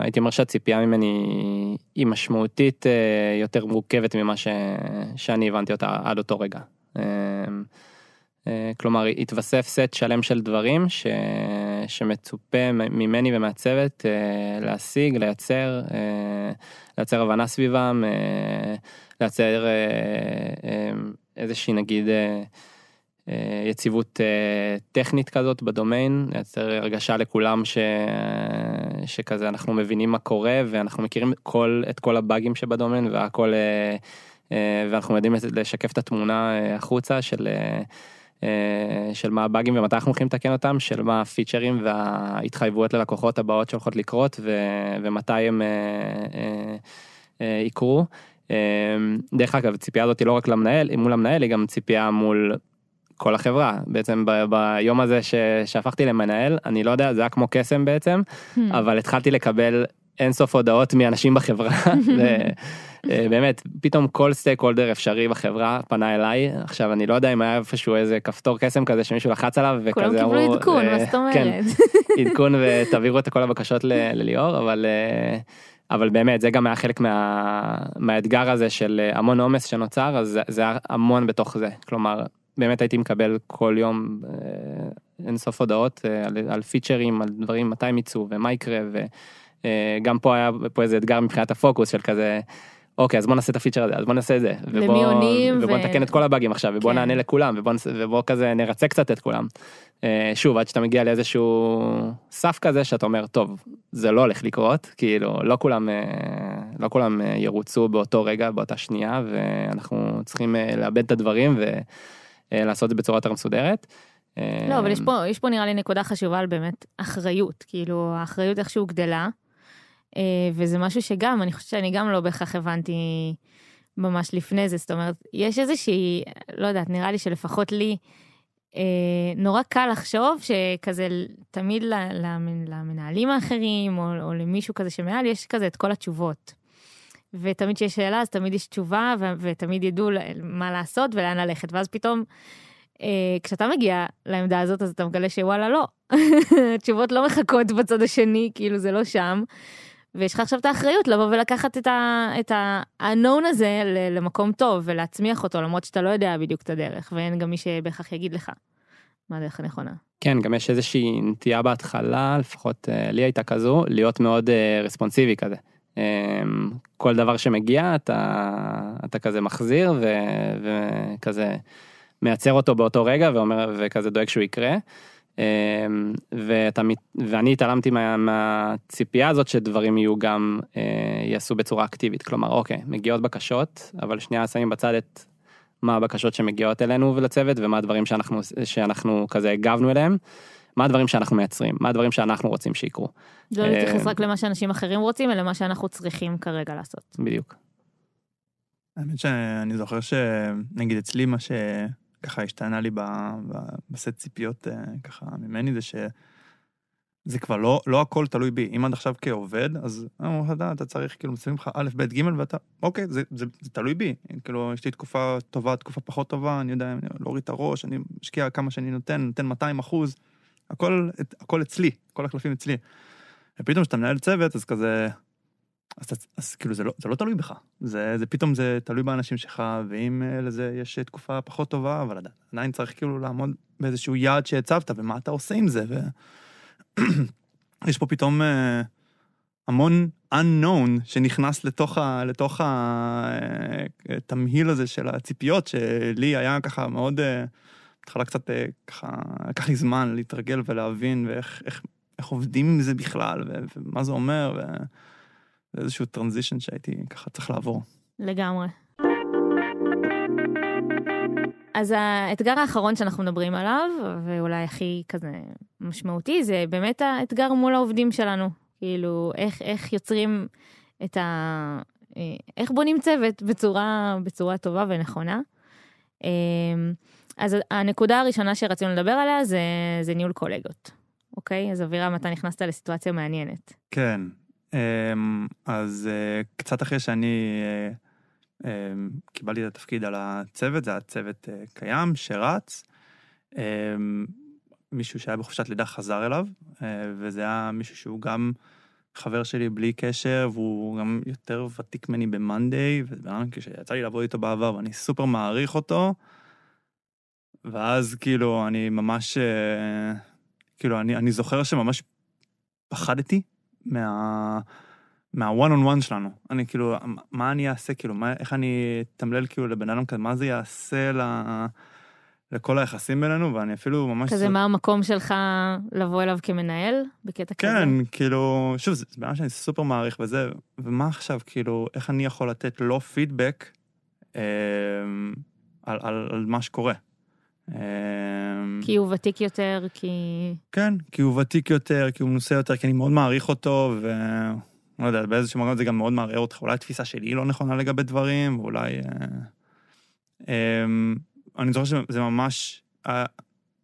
הייתי אומר שהציפייה ממני היא משמעותית יותר מורכבת ממה ש... שאני הבנתי אותה עד אותו רגע. כלומר התווסף סט שלם של דברים ש... שמצופה ממני ומהצוות להשיג, לייצר, לייצר הבנה סביבם, לייצר איזושהי נגיד יציבות טכנית כזאת בדומיין, לייצר הרגשה לכולם ש... שכזה אנחנו מבינים מה קורה ואנחנו מכירים כל, את כל הבאגים שבדומיין והכל, ואנחנו יודעים לשקף את התמונה החוצה של... של מה הבאגים ומתי אנחנו הולכים לתקן אותם, של מה הפיצ'רים וההתחייבויות ללקוחות הבאות שהולכות לקרות ו, ומתי הם יקרו. דרך אגב, הציפייה הזאת היא לא רק למנהל, מול המנהל, היא גם ציפייה מול כל החברה. בעצם ב, ביום הזה ש, שהפכתי למנהל, אני לא יודע, זה היה כמו קסם בעצם, hmm. אבל התחלתי לקבל אינסוף הודעות מאנשים בחברה. (laughs) אה, באמת, פתאום כל סטייק הולדר אפשרי בחברה פנה אליי, עכשיו אני לא יודע אם היה איפשהו איזה כפתור קסם כזה שמישהו לחץ עליו וכזה אמרו, כולם קיבלו עדכון, מה זאת כן, אומרת? (laughs) עדכון ותעבירו את כל הבקשות לליאור, אבל... אה, אבל באמת זה גם היה חלק מה, מהאתגר הזה של אה, המון עומס שנוצר אז זה היה המון בתוך זה כלומר באמת הייתי מקבל כל יום אינסוף הודעות על, על פיצ'רים על דברים מתי הם יצאו ומה יקרה וגם פה היה פה איזה אתגר מבחינת הפוקוס של כזה אוקיי אז בוא נעשה את הפיצ'ר הזה אז בוא נעשה את זה. ובוא, ובוא ו... נתקן את כל הבאגים עכשיו ובוא כן. נענה לכולם ובוא, ובוא כזה נרצה קצת את כולם. אה, שוב עד שאתה מגיע לאיזשהו סף כזה שאתה אומר טוב זה לא הולך לקרות כאילו לא כולם אה, לא כולם אה, ירוצו באותו רגע באותה שנייה ואנחנו צריכים לאבד את הדברים ולעשות את זה בצורה יותר מסודרת. לא אבל יש פה יש פה נראה לי נקודה חשובה על באמת אחריות כאילו האחריות איכשהו גדלה. אה, וזה משהו שגם, אני חושבת שאני גם לא בהכרח הבנתי ממש לפני זה, זאת אומרת, יש איזושהי, לא יודעת, נראה לי שלפחות לי, אה, נורא קל לחשוב שכזה תמיד למנהלים האחרים, או, או למישהו כזה שמעל, יש כזה את כל התשובות. ותמיד כשיש שאלה אז תמיד יש תשובה ו- ותמיד ידעו מה לעשות ולאן ללכת ואז פתאום אה, כשאתה מגיע לעמדה הזאת אז אתה מגלה שוואלה לא (laughs) תשובות לא מחכות בצד השני כאילו זה לא שם ויש לך עכשיו את האחריות לבוא ולקחת את ה-unknown הזה למקום טוב ולהצמיח אותו למרות שאתה לא יודע בדיוק את הדרך ואין גם מי שבהכרח יגיד לך מה הדרך הנכונה. כן גם יש איזושהי נטייה בהתחלה לפחות uh, לי הייתה כזו להיות מאוד uh, רספונסיבי כזה. Um, כל דבר שמגיע אתה אתה כזה מחזיר ו, וכזה מייצר אותו באותו רגע ואומר וכזה דואג שהוא יקרה. אמ, ואתה, ואני התעלמתי מה, מהציפייה הזאת שדברים יהיו גם אה, יעשו בצורה אקטיבית כלומר אוקיי מגיעות בקשות אבל שנייה שמים בצד את מה הבקשות שמגיעות אלינו ולצוות ומה הדברים שאנחנו שאנחנו כזה הגבנו אליהם. מה הדברים שאנחנו מייצרים מה הדברים שאנחנו רוצים שיקרו. לא להתייחס רק למה שאנשים אחרים רוצים אלא מה שאנחנו צריכים כרגע לעשות. בדיוק. האמת שאני זוכר שנגיד אצלי מה ש... ככה השתנה לי בסט ציפיות אה, ככה ממני, זה שזה כבר לא, לא הכל תלוי בי. אם עד עכשיו כעובד, אז אה, אתה, אתה צריך, כאילו, מסיימים לך א', ב', ג', ואתה, אוקיי, זה, זה, זה תלוי בי. כאילו, יש לי תקופה טובה, תקופה פחות טובה, אני יודע, להוריד את הראש, אני משקיע כמה שאני נותן, נותן 200 אחוז, הכל, הכל אצלי, כל הקלפים אצלי. ופתאום כשאתה מנהל צוות, אז כזה, אז, אז, אז כאילו זה לא, זה לא תלוי בך, זה, זה פתאום זה תלוי באנשים שלך, ואם uh, לזה יש תקופה פחות טובה, אבל עדיין, צריך כאילו לעמוד באיזשהו יעד שהצבת, ומה אתה עושה עם זה, ויש (clears throat) פה פתאום uh, המון unknown שנכנס לתוך, ה, לתוך התמהיל אה, הזה של הציפיות, שלי היה ככה מאוד, בהתחלה uh, קצת uh, ככה, לקח לי זמן להתרגל ולהבין, ואיך איך, איך עובדים עם זה בכלל, ומה זה אומר, ו... זה איזשהו טרנזישן שהייתי ככה צריך לעבור. לגמרי. אז האתגר האחרון שאנחנו מדברים עליו, ואולי הכי כזה משמעותי, זה באמת האתגר מול העובדים שלנו. כאילו, איך, איך יוצרים את ה... איך בונים צוות בצורה, בצורה טובה ונכונה. אז הנקודה הראשונה שרצינו לדבר עליה זה, זה ניהול קולגות, אוקיי? אז אבירם, אתה נכנסת לסיטואציה מעניינת. כן, אמ, אז אה, קצת אחרי שאני אה, אמ, קיבלתי את התפקיד על הצוות, זה היה צוות אה, קיים שרץ. אמ, מישהו שהיה בחופשת לידה חזר אליו, וזה היה מישהו שהוא גם חבר שלי בלי קשר, והוא גם יותר ותיק ממני במאנדיי, וכשיצא לי לעבוד איתו בעבר, ואני סופר מעריך אותו. ואז כאילו, אני ממש, כאילו, אני, אני זוכר שממש פחדתי מה... מהוואן און וואן שלנו. אני כאילו, מה אני אעשה, כאילו, מה, איך אני אתמלל כאילו לבן אדם כזה, מה זה יעשה ל... לכל היחסים בינינו, ואני אפילו ממש... כזה, מה המקום שלך לבוא אליו כמנהל, בקטע כן, כזה? כן, כאילו, שוב, זה בן אדם שאני סופר מעריך וזה, ומה עכשיו, כאילו, איך אני יכול לתת לו פידבק אה, על, על, על מה שקורה. אמ, כי הוא ותיק יותר, כי... כן, כי הוא ותיק יותר, כי הוא מנוסה יותר, כי אני מאוד מעריך אותו, ו... לא יודע, באיזשהו מקום זה גם מאוד מערער אותך, אולי התפיסה שלי לא נכונה לגבי דברים, ואולי... אה, אמ, אני זוכר שזה ממש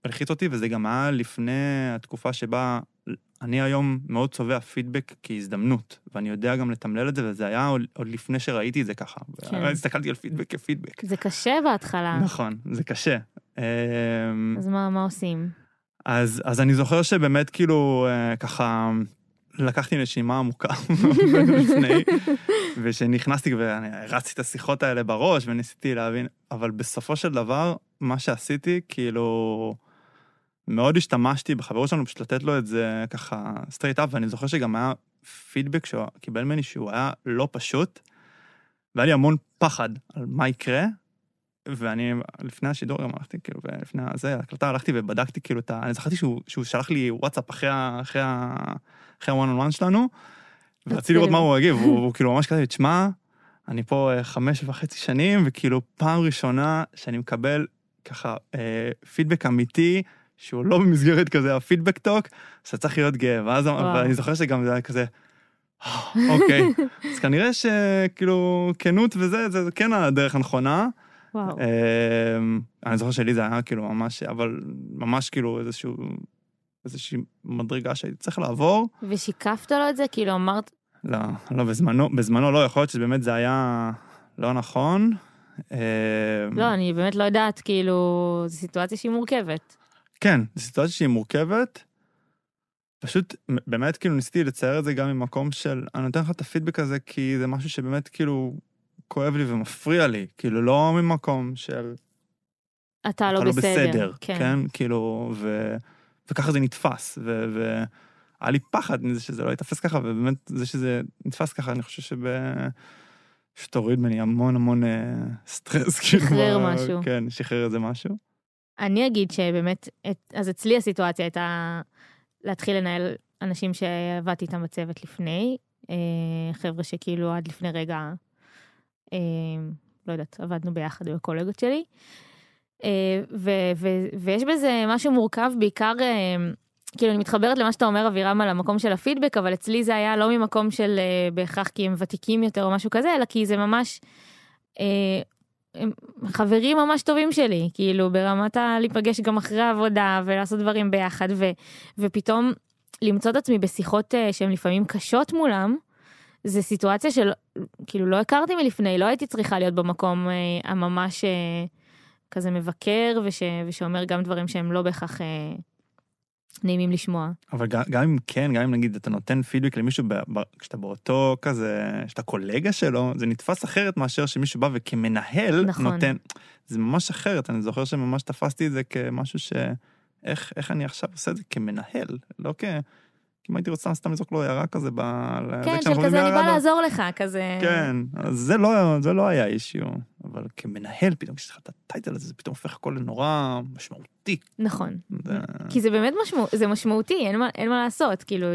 הלחיץ אותי, וזה גם היה לפני התקופה שבה אני היום מאוד צובע פידבק כהזדמנות, ואני יודע גם לתמלל את זה, וזה היה עוד, עוד לפני שראיתי את זה ככה. כן. הסתכלתי על פידבק כפידבק. זה קשה בהתחלה. נכון, זה קשה. אמ, אז מה, מה עושים? אז, אז אני זוכר שבאמת כאילו אה, ככה לקחתי נשימה עמוקה (laughs) לפני, (laughs) ושנכנסתי והרצתי את השיחות האלה בראש וניסיתי להבין, אבל בסופו של דבר, מה שעשיתי, כאילו, מאוד השתמשתי בחברות שלנו פשוט לתת לו את זה ככה straight up, ואני זוכר שגם היה פידבק שהוא קיבל ממני שהוא היה לא פשוט, והיה לי המון פחד על מה יקרה, ואני, לפני השידור גם הלכתי, כאילו, לפני הזה, ההקלטה, הלכתי ובדקתי כאילו את ה... אני זכרתי שהוא, שהוא שלח לי וואטסאפ אחרי, אחרי, אחרי הוואן און וואן שלנו, ורציתי לראות מה הוא יגיב, הוא, הוא כאילו ממש כזה, תשמע, אני פה אה, חמש וחצי שנים, וכאילו פעם ראשונה שאני מקבל ככה אה, פידבק אמיתי, שהוא לא במסגרת כזה ה feedback talk, אז צריך להיות גאה, ואז, ואני זוכר שגם זה היה כזה, אה, אוקיי, אז כנראה שכאילו כנות וזה, זה, כן הדרך הנכונה. וואו. אמ, אני זוכר שלי זה היה כאילו ממש, אבל ממש כאילו איזשהו, איזושהי מדרגה שהייתי צריך לעבור. ושיקפת לו את זה? כאילו אמרת... לא, לא, בזמנו, בזמנו לא, יכול להיות שבאמת זה היה לא נכון. אמ, לא, אני באמת לא יודעת, כאילו, זו סיטואציה שהיא מורכבת. כן, זו סיטואציה שהיא מורכבת. פשוט, באמת, כאילו, ניסיתי לצייר את זה גם ממקום של, אני נותן לך את הפידבק הזה, כי זה משהו שבאמת, כאילו, כואב לי ומפריע לי, כאילו לא ממקום של... אתה לא, אתה לא בסדר, בסדר, כן. כן, כאילו, ו... וככה זה נתפס, ו... והיה לי פחד מזה שזה לא ייתפס ככה, ובאמת זה שזה נתפס ככה, אני חושב שב... שתוריד ממני המון המון אה, סטרס, כאילו. שחרר משהו. כן, שחרר איזה משהו. אני אגיד שבאמת, את, אז אצלי הסיטואציה הייתה להתחיל לנהל אנשים שעבדתי איתם בצוות לפני, אה, חבר'ה שכאילו עד לפני רגע אמ, לא יודעת, עבדנו ביחד עם הקולגות שלי. אה, ו- ו- ויש בזה משהו מורכב, בעיקר, כאילו, אני מתחברת למה שאתה אומר, אבירם, על המקום של הפידבק, אבל אצלי זה היה לא ממקום של אה, בהכרח כי הם ותיקים יותר או משהו כזה, אלא כי זה ממש... הם חברים ממש טובים שלי, כאילו ברמת הלהיפגש גם אחרי העבודה ולעשות דברים ביחד, ו, ופתאום למצוא את עצמי בשיחות שהן לפעמים קשות מולם, זה סיטואציה של, כאילו לא הכרתי מלפני, לא הייתי צריכה להיות במקום אה, הממש אה, כזה מבקר וש, ושאומר גם דברים שהם לא בהכרח אה, נעימים לשמוע. אבל גם, גם אם כן, גם אם נגיד אתה נותן פידבק למישהו, ב, ב, כשאתה באותו כזה, כשאתה קולגה שלו, זה נתפס אחרת מאשר שמישהו בא וכמנהל נכון. נותן, זה ממש אחרת, אני זוכר שממש תפסתי את זה כמשהו ש... איך, איך אני עכשיו עושה את זה כמנהל, לא כ... אם הייתי רוצה סתם לזרוק לו הערה כזה ב... כן, של כזה אני בא לעזור לך, כזה... כן, אז זה לא, זה לא היה אישיו, אבל כמנהל פתאום, כשיש לך את הטייטל הזה, זה פתאום הופך הכל לנורא משמעותי. נכון. זה... כי זה באמת משמעותי, זה משמעותי, אין מה, אין מה לעשות, כאילו...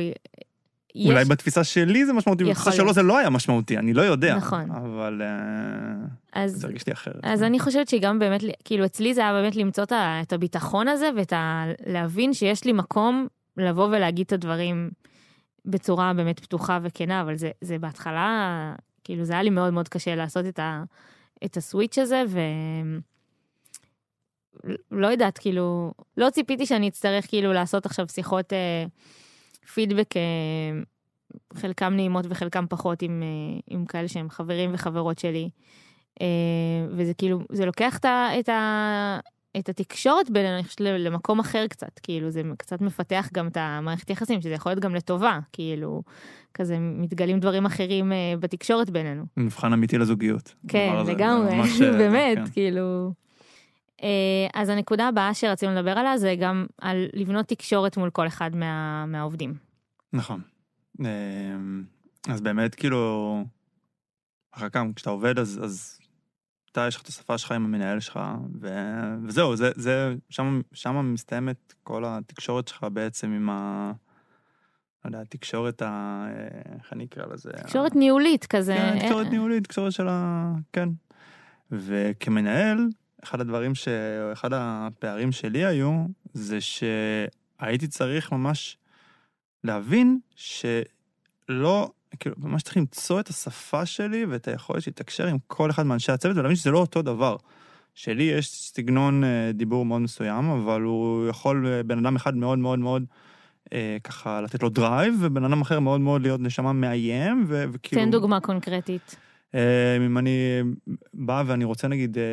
יש... אולי בתפיסה שלי זה משמעותי, בתפיסה שלו זה לא היה משמעותי, אני לא יודע. נכון. אבל אה, אז, זה הרגיש לי אחרת. אז אני חושבת שגם באמת, כאילו אצלי זה היה באמת למצוא את הביטחון הזה, ואת ה... להבין שיש לי מקום לבוא ולהגיד את הדברים בצורה באמת פתוחה וכנה, אבל זה, זה בהתחלה, כאילו זה היה לי מאוד מאוד קשה לעשות את, ה, את הסוויץ' הזה, ו... לא יודעת, כאילו, לא ציפיתי שאני אצטרך כאילו לעשות עכשיו שיחות אה, פידבק, אה, חלקם נעימות וחלקם פחות עם, אה, עם כאלה שהם חברים וחברות שלי. אה, וזה כאילו, זה לוקח את, ה, את, ה, את התקשורת בינינו, אני חושבת, למקום אחר קצת, כאילו, זה קצת מפתח גם את המערכת יחסים, שזה יכול להיות גם לטובה, כאילו, כזה מתגלים דברים אחרים אה, בתקשורת בינינו. מבחן אמיתי לזוגיות. כן, לגמרי, ממש, (laughs) אה, באמת, כן. כאילו. אה, אז הנקודה הבאה שרצינו לדבר עליה זה גם על לבנות תקשורת מול כל אחד מה, מהעובדים. נכון. אמ, אז באמת, כאילו, אחר כך, כשאתה עובד, אז, אז אתה, יש לך את השפה שלך עם המנהל שלך, ו, וזהו, זה, זה, שם, שם מסתיימת כל התקשורת שלך בעצם עם ה... לא יודע, התקשורת ה... איך אני אקרא לזה? תקשורת ניהולית כזה. כן, תקשורת ניהולית, תקשורת של ה... כן. וכמנהל, אחד הדברים ש... אחד הפערים שלי היו, זה שהייתי צריך ממש להבין שלא, כאילו, ממש צריך למצוא את השפה שלי ואת היכולת להתקשר עם כל אחד מאנשי הצוות ולהבין שזה לא אותו דבר. שלי יש סגנון אה, דיבור מאוד מסוים, אבל הוא יכול, אה, בן אדם אחד מאוד מאוד מאוד, אה, ככה לתת לו drive, ובן אדם אחר מאוד מאוד להישמע מאיים, ו- וכאילו... תן דוגמה קונקרטית. אה, אם אני בא ואני רוצה נגיד, אה,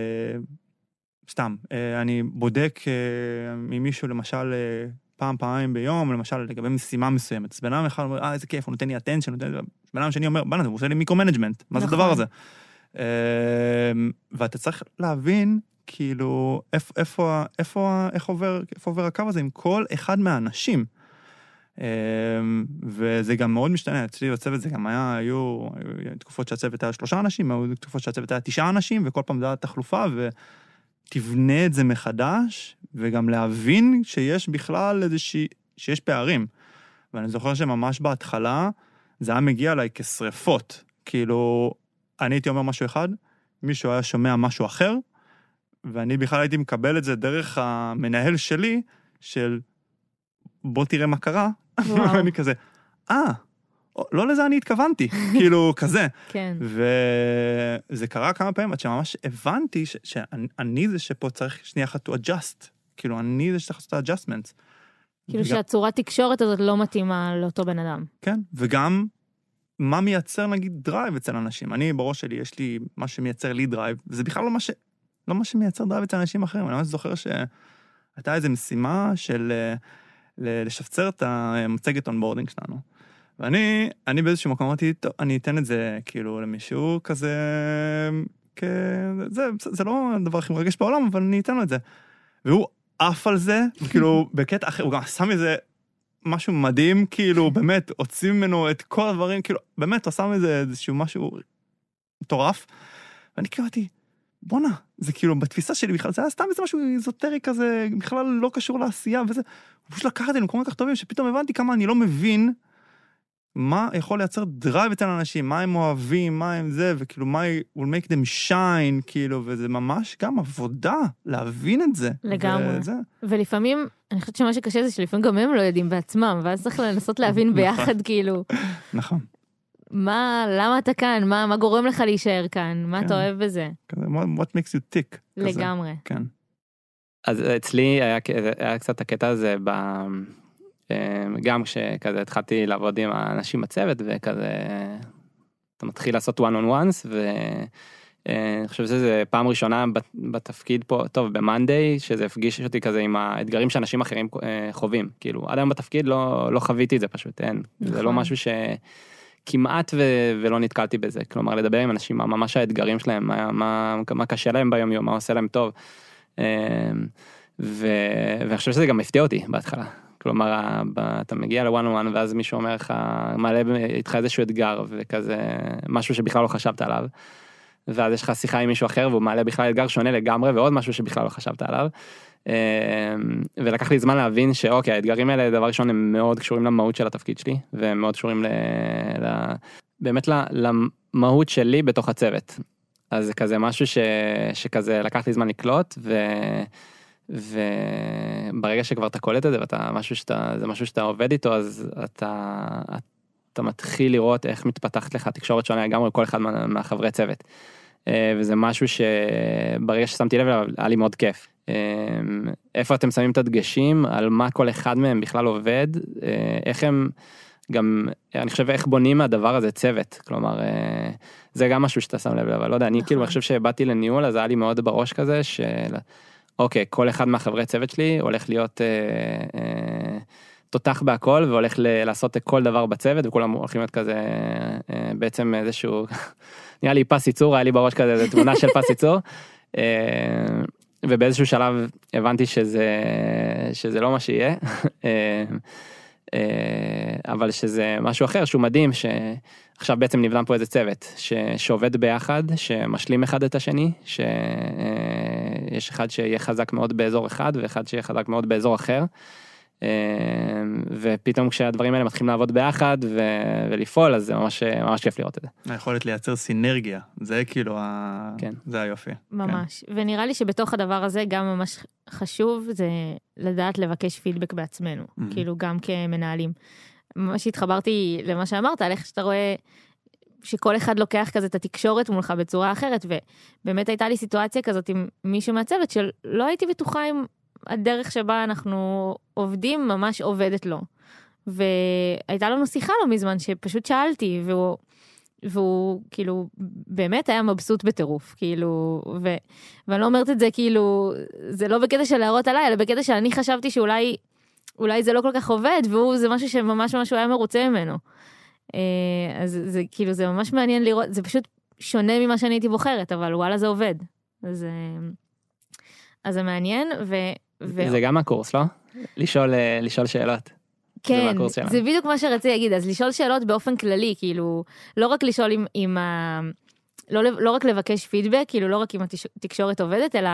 סתם, אה, אני בודק אה, ממישהו למשל אה, פעם, פעמיים ביום, למשל לגבי משימה מסוימת, אז בן אדם אחד אומר, אה, איזה כיף, הוא נותן לי attention, נותן לי... בן אדם שני אומר, בוא'נה, הוא עושה לי micro-management, מה זה נכון. הדבר הזה? אה, ואתה צריך להבין, כאילו, איפה, איפה, איפה, איך עובר, איפה עובר הקו הזה עם כל אחד מהאנשים. אה, וזה גם מאוד משתנה, אצלי בצוות זה גם היה, היו, היו תקופות שהצוות היה שלושה אנשים, היו תקופות שהצוות היה תשעה אנשים, וכל פעם זה היה תחלופה, ותבנה את זה מחדש, וגם להבין שיש בכלל איזושהי, שיש פערים. ואני זוכר שממש בהתחלה, זה היה מגיע אליי כשריפות. כאילו, אני הייתי אומר משהו אחד, מישהו היה שומע משהו אחר, ואני בכלל הייתי מקבל את זה דרך המנהל שלי, של בוא תראה מה קרה. (laughs) ואני כזה, אה, לא לזה אני התכוונתי, (laughs) כאילו, כזה. כן. וזה קרה כמה פעמים עד שממש הבנתי ש- שאני אני זה שפה צריך שנייה אחת to adjust. כאילו, אני זה שצריך לעשות את ה-adjustments. כאילו וגם- שהצורת תקשורת הזאת לא מתאימה לאותו בן אדם. כן, וגם מה מייצר נגיד drive אצל אנשים. אני בראש שלי, יש לי מה שמייצר לי drive, וזה בכלל לא מה, ש... לא מה שמייצר drive אצל אנשים אחרים. אני ממש זוכר שהייתה איזו משימה של אה, לשפצר את המצגת onboarding שלנו. ואני, אני באיזשהו מקום אמרתי, טוב, אני אתן את זה כאילו למישהו כזה, כ... זה, זה לא הדבר הכי מרגש בעולם, אבל אני אתן לו את זה. והוא עף על זה, (laughs) כאילו, בקטע אחר, הוא גם עשה מזה משהו מדהים, כאילו, באמת, הוציא ממנו את כל הדברים, כאילו, באמת, הוא עשה מזה איזשהו משהו מטורף. ואני כאילו אמרתי, בואנה, זה כאילו, בתפיסה שלי בכלל, זה היה סתם איזה משהו איזוטרי כזה, בכלל לא קשור לעשייה וזה. הוא פשוט לקח את זה למקומות כך טובים, שפתאום הבנתי כמה אני לא מבין מה יכול לייצר drive אצל אנשים, מה הם אוהבים, מה הם זה, וכאילו, מה will make them shine, כאילו, וזה ממש גם עבודה להבין את זה. לגמרי. וזה, ולפעמים, אני חושבת שמה שקשה זה שלפעמים גם הם לא יודעים בעצמם, ואז צריך לנסות להבין נכון. ביחד, כאילו, נכון. מה, למה אתה כאן, מה, מה גורם לך להישאר כאן, מה אתה כן. אוהב בזה, כזה, what makes you tick. כזה. לגמרי. כן. אז אצלי היה, היה קצת הקטע הזה ב... אה, גם כשכזה התחלתי לעבוד עם האנשים בצוות וכזה אתה מתחיל לעשות one on ones ואני חושב שזה פעם ראשונה בת- בתפקיד פה טוב במאנדיי שזה הפגיש אותי כזה עם האתגרים שאנשים אחרים אה, חווים כאילו עד היום בתפקיד לא לא חוויתי את זה פשוט אין זה לא נכון. משהו שכמעט ו, ולא נתקלתי בזה כלומר לדבר עם אנשים מה ממש האתגרים שלהם מה, מה, מה קשה להם ביום יום מה עושה להם טוב. אמ, ו... ואני חושב שזה גם הפתיע אותי בהתחלה. כלומר, אתה מגיע לוואן וואן ואז מישהו אומר לך, מעלה איתך איזשהו אתגר וכזה משהו שבכלל לא חשבת עליו. ואז יש לך שיחה עם מישהו אחר והוא מעלה בכלל אתגר שונה לגמרי ועוד משהו שבכלל לא חשבת עליו. אמ, ולקח לי זמן להבין שאוקיי האתגרים האלה דבר ראשון הם מאוד קשורים למהות של התפקיד שלי והם מאוד קשורים ל... ל... באמת למהות שלי בתוך הצוות. אז זה כזה משהו ש... שכזה לקח לי זמן לקלוט ו... וברגע שכבר אתה קולט את זה ואתה משהו שאתה זה משהו שאתה עובד איתו אז אתה אתה מתחיל לראות איך מתפתחת לך תקשורת שונה לגמרי כל אחד מה- מהחברי צוות. אה, וזה משהו שברגע ששמתי לב אליו היה לי מאוד כיף. איפה אתם שמים את הדגשים, על מה כל אחד מהם בכלל עובד, איך הם גם, אני חושב איך בונים מהדבר הזה צוות, כלומר, זה גם משהו שאתה שם לב, אבל לא יודע, אני כאילו, אני חושב שבאתי לניהול, אז היה לי מאוד בראש כזה, של... אוקיי, כל אחד מהחברי צוות שלי הולך להיות אה, אה, תותח בהכל והולך ל- לעשות כל דבר בצוות וכולם הולכים להיות כזה אה, בעצם איזשהו, (laughs) נראה לי פס ייצור, היה לי בראש כזה איזה תמונה של פס ייצור. (laughs) אה, ובאיזשהו שלב הבנתי שזה, שזה לא מה שיהיה. (laughs) אה, אה, אבל שזה משהו אחר שהוא מדהים שעכשיו בעצם נבנה פה איזה צוות ש, שעובד ביחד שמשלים אחד את השני שיש אה, אחד שיהיה חזק מאוד באזור אחד ואחד שיהיה חזק מאוד באזור אחר. אמ, ופתאום כשהדברים האלה מתחילים לעבוד ביחד ו- ולפעול אז זה ממש ממש כיף לראות את זה. היכולת לייצר סינרגיה זה כאילו ה... כן. זה היופי. ממש כן. ונראה לי שבתוך הדבר הזה גם ממש חשוב זה לדעת לבקש פידבק בעצמנו mm-hmm. כאילו גם כמנהלים. ממש התחברתי למה שאמרת על איך שאתה רואה. שכל אחד לוקח כזה את התקשורת מולך בצורה אחרת ובאמת הייתה לי סיטואציה כזאת עם מישהו מהצוות שלא הייתי בטוחה אם הדרך שבה אנחנו עובדים ממש עובדת לו. והייתה לנו שיחה לא מזמן שפשוט שאלתי והוא והוא כאילו באמת היה מבסוט בטירוף כאילו ו, ואני לא אומרת את זה כאילו זה לא בקטע של להראות עליי אלא בקטע שאני חשבתי שאולי אולי זה לא כל כך עובד והוא זה משהו שממש ממש הוא היה מרוצה ממנו. אה, אז זה כאילו זה ממש מעניין לראות זה פשוט שונה ממה שאני הייתי בוחרת אבל וואלה זה עובד. אז, אה, אז זה מעניין ו... ו... זה גם הקורס, לא? לשאול, אה, לשאול שאלות. כן, זה, זה בדיוק מה שרציתי להגיד, אז לשאול שאלות באופן כללי, כאילו, לא רק לשאול אם, אם ה... לא, לא רק לבקש פידבק, כאילו לא רק אם התקשורת עובדת, אלא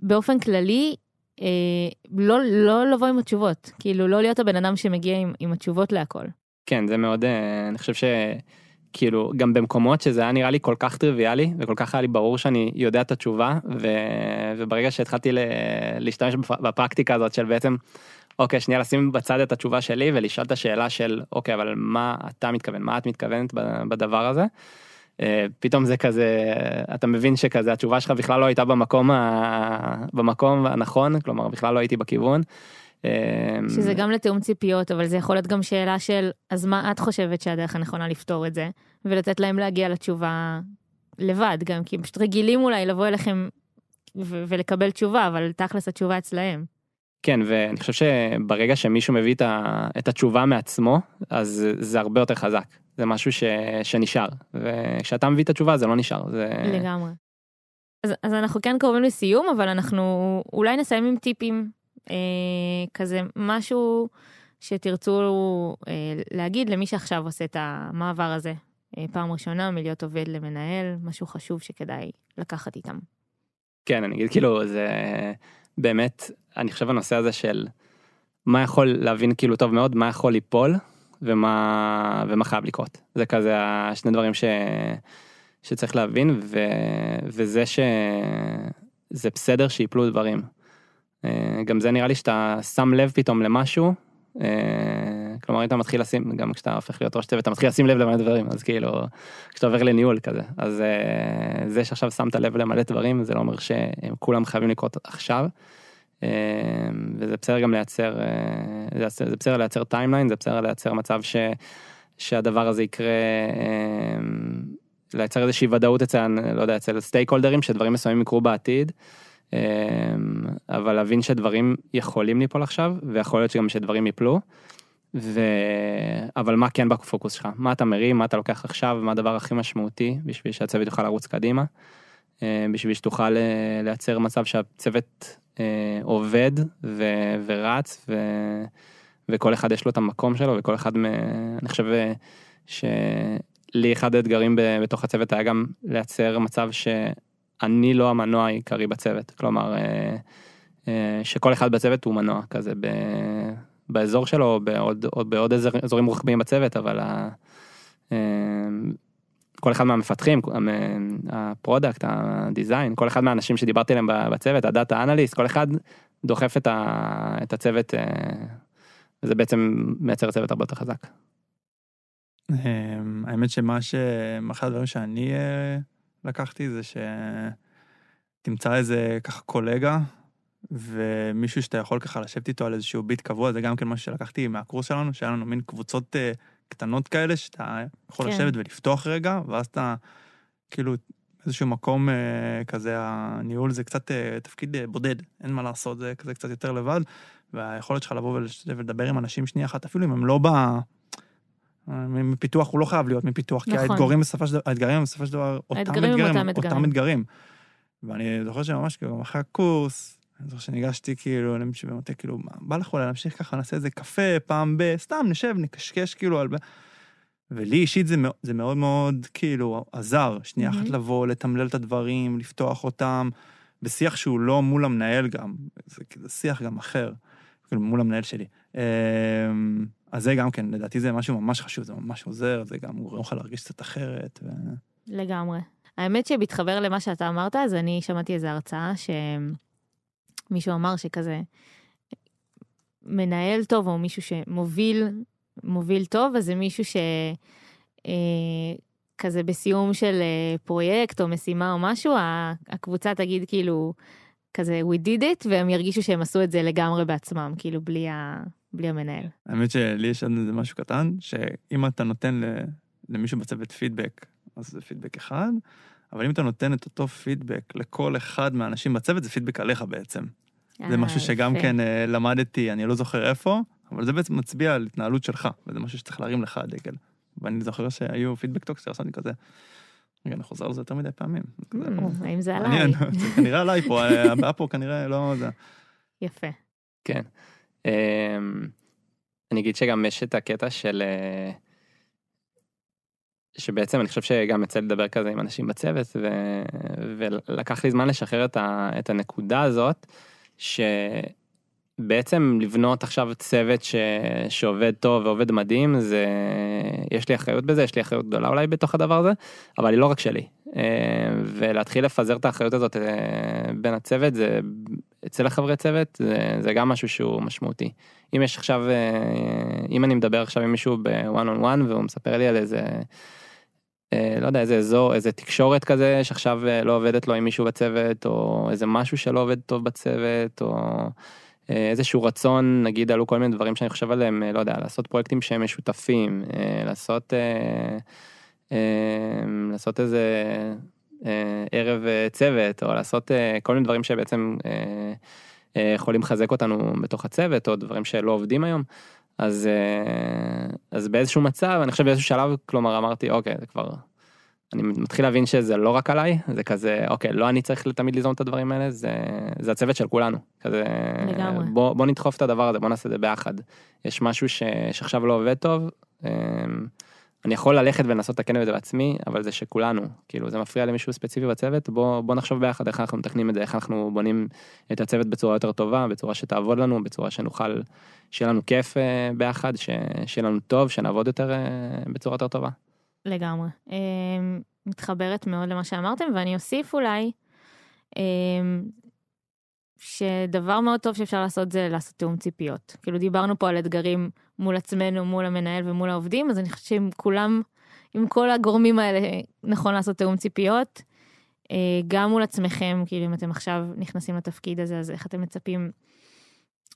באופן כללי, אה, לא, לא לבוא עם התשובות, כאילו לא להיות הבן אדם שמגיע עם, עם התשובות להכל. כן, זה מאוד, אה, אני חושב ש... כאילו גם במקומות שזה היה נראה לי כל כך טריוויאלי וכל כך היה לי ברור שאני יודע את התשובה ו... וברגע שהתחלתי ל... להשתמש בפרקטיקה הזאת של בעצם אוקיי שנייה לשים בצד את התשובה שלי ולשאול את השאלה של אוקיי אבל מה אתה מתכוון מה את מתכוונת בדבר הזה. אה, פתאום זה כזה אתה מבין שכזה התשובה שלך בכלל לא הייתה במקום ה... במקום הנכון כלומר בכלל לא הייתי בכיוון. אמ, שזה גם לתיאום ציפיות, אבל זה יכול להיות גם שאלה של, אז מה את חושבת שהדרך הנכונה לפתור את זה? ולתת להם להגיע לתשובה לבד, גם כי הם פשוט רגילים אולי לבוא אליכם ולקבל תשובה, אבל תכלס התשובה אצלהם. כן, ואני חושב שברגע שמישהו מביא את התשובה מעצמו, אז זה הרבה יותר חזק. זה משהו ש, שנשאר, וכשאתה מביא את התשובה זה לא נשאר. זה... לגמרי. אז, אז אנחנו כן קרובים לסיום, אבל אנחנו אולי נסיים עם טיפים אה, כזה משהו שתרצו אה, להגיד למי שעכשיו עושה את המעבר הזה, אה, פעם ראשונה מלהיות עובד למנהל, משהו חשוב שכדאי לקחת איתם. כן, אני אגיד כאילו, זה באמת, אני חושב הנושא הזה של מה יכול להבין כאילו טוב מאוד, מה יכול ליפול ומה, ומה חייב לקרות. זה כזה השני דברים ש... שצריך להבין, ו... וזה שזה בסדר שיפלו דברים. אה, גם זה נראה לי שאתה שם לב פתאום למשהו, אה, כלומר אתה מתחיל לשים, גם כשאתה הופך להיות ראש צוות אתה מתחיל לשים לב למלא דברים, אז כאילו, כשאתה עובר לניהול כזה, אז אה, זה שעכשיו שמת לב למלא דברים זה לא אומר שהם כולם חייבים לקרות עכשיו. וזה בסדר גם לייצר, זה בסדר לייצר timeline, זה בסדר לייצר מצב ש, שהדבר הזה יקרה, לייצר איזושהי ודאות אצל, לא יודע, אצל סטייק הולדרים שדברים מסוימים יקרו בעתיד. אמ, אבל להבין שדברים יכולים ליפול עכשיו ויכול להיות שגם שדברים יפלו. ו... אבל מה כן בפוקוס שלך מה אתה מרים מה אתה לוקח עכשיו מה הדבר הכי משמעותי בשביל שהצוות יוכל לרוץ קדימה. אה, בשביל שתוכל אה, לייצר מצב שהצוות אה, עובד ו... ורץ ו... וכל אחד יש לו את המקום שלו וכל אחד מ... אני חושב שלי אחד האתגרים בתוך הצוות היה גם לייצר מצב ש... אני לא המנוע העיקרי בצוות, כלומר אה, אה, שכל אחד בצוות הוא מנוע כזה ב, באזור שלו או בעוד, או בעוד אזור, אזורים רוחביים בצוות, אבל ה, אה, כל אחד מהמפתחים, ה product, ה design, כל אחד מהאנשים שדיברתי עליהם בצוות, ה data analyst, כל אחד דוחף את, ה, את הצוות, וזה בעצם מייצר צוות הרבה יותר חזק. האמת שמה ש... אחד הדברים שאני לקחתי זה שתמצא איזה ככה קולגה ומישהו שאתה יכול ככה לשבת איתו על איזשהו ביט קבוע, זה גם כן משהו שלקחתי מהקורס שלנו, שהיה לנו מין קבוצות אה, קטנות כאלה, שאתה יכול כן. לשבת ולפתוח רגע, ואז אתה, כאילו, איזשהו מקום אה, כזה, הניהול זה קצת אה, תפקיד אה, בודד, אין מה לעשות, זה כזה קצת יותר לבד, והיכולת שלך לבוא ולדבר עם אנשים שנייה אחת, אפילו אם הם לא ב... מפיתוח, הוא לא חייב להיות מפיתוח, כי נכון. האתגרים בסופו של דבר, האתגרים בסופו של דבר, אותם אתגרים, אותם אתגרים. אותם אתגרים. ואני זוכר שממש כאילו, אחרי הקורס, אני זוכר שניגשתי כאילו למישהו ואמרתי כאילו, מה, בא לך אולי להמשיך ככה, נעשה איזה קפה פעם ב... סתם נשב, נקשקש כאילו על... ולי אישית זה, מאו- זה מאוד מאוד כאילו עזר, שנייה אחת. לבוא, לתמלל את הדברים, לפתוח אותם, בשיח שהוא לא מול המנהל גם, זה כאילו שיח גם אחר, כאילו מול המנהל שלי. אז זה גם כן, לדעתי זה משהו ממש חשוב, זה ממש עוזר, זה גם גורם לך להרגיש קצת אחרת. ו... לגמרי. האמת שבהתחבר למה שאתה אמרת, אז אני שמעתי איזו הרצאה שמישהו אמר שכזה, מנהל טוב או מישהו שמוביל, מוביל טוב, אז זה מישהו ש... אה, כזה בסיום של אה, פרויקט או משימה או משהו, הקבוצה תגיד כאילו, כזה we did it, והם ירגישו שהם עשו את זה לגמרי בעצמם, כאילו בלי, ה... בלי המנהל. האמת שלי יש עוד איזה משהו קטן, שאם אתה נותן ל- למישהו בצוות פידבק, אז זה פידבק אחד, אבל אם אתה נותן את אותו פידבק לכל אחד מהאנשים בצוות, זה פידבק עליך בעצם. זה אה, משהו שגם. כן אה, למדתי, אני לא זוכר איפה, אבל זה בעצם מצביע על התנהלות שלך, וזה משהו שצריך להרים לך דגל. ואני זוכר שהיו feedback talks שעשיתי כזה, רגע, אני חוזר על זה יותר מדי פעמים. Hmm, או, האם זה עליי? (laughs) כנראה עליי פה, אה, הבעיה פה כנראה לא זה. יפה. כן. אמ, אני אגיד שגם יש את הקטע של... אה, שבעצם אני חושב שגם יצא לדבר כזה עם אנשים בצוות, ו... ולקח לי זמן לשחרר את, ה... את הנקודה הזאת, שבעצם לבנות עכשיו צוות ש... שעובד טוב ועובד מדהים, זה... יש לי אחריות בזה, יש לי אחריות גדולה אולי בתוך הדבר הזה, אבל היא לא רק שלי. אה, ולהתחיל לפזר את האחריות הזאת אה, בין הצוות, זה אצל החברי צוות, זה, זה גם משהו שהוא משמעותי. אם יש עכשיו, אה, אם אני מדבר עכשיו עם מישהו בוואן און וואן והוא מספר לי על איזה, לא יודע, איזה אזור, איזה תקשורת כזה שעכשיו לא עובדת לו עם מישהו בצוות, או איזה משהו שלא עובד טוב בצוות, או איזשהו רצון, נגיד עלו כל מיני דברים שאני חושב עליהם, לא יודע, לעשות פרויקטים שהם משותפים, לעשות, לעשות איזה אה, ערב אה, צוות, או לעשות אה, כל מיני דברים שבעצם יכולים לחזק אותנו בתוך הצוות, או דברים שלא עובדים היום. אז, אז באיזשהו מצב, אני חושב באיזשהו שלב, כלומר אמרתי, אוקיי, זה כבר, אני מתחיל להבין שזה לא רק עליי, זה כזה, אוקיי, לא אני צריך תמיד ליזום את הדברים האלה, זה, זה הצוות של כולנו. כזה, לגמרי. בוא, בוא נדחוף את הדבר הזה, בוא נעשה את זה ביחד. יש משהו ש, שעכשיו לא עובד טוב, אה, אני יכול ללכת ולנסות לתקן את זה בעצמי, אבל זה שכולנו, כאילו זה מפריע למישהו ספציפי בצוות, בוא, בוא נחשוב ביחד איך אנחנו מתקנים את זה, איך אנחנו בונים את הצוות בצורה יותר טובה, בצורה שתעבוד לנו, בצורה שנוכל, שיהיה לנו כיף אה, ביחד, ש, שיהיה לנו טוב, שנעבוד יותר אה, בצורה יותר טובה. לגמרי. אה, מתחברת מאוד למה שאמרתם, ואני אוסיף אולי, שדבר מאוד טוב שאפשר לעשות זה לעשות תיאום ציפיות. כאילו דיברנו פה על אתגרים מול עצמנו, מול המנהל ומול העובדים, אז אני חושבת שעם כולם, עם כל הגורמים האלה, נכון לעשות תיאום ציפיות. אה, גם מול עצמכם, כאילו אם אתם עכשיו נכנסים לתפקיד הזה, אז איך אתם מצפים,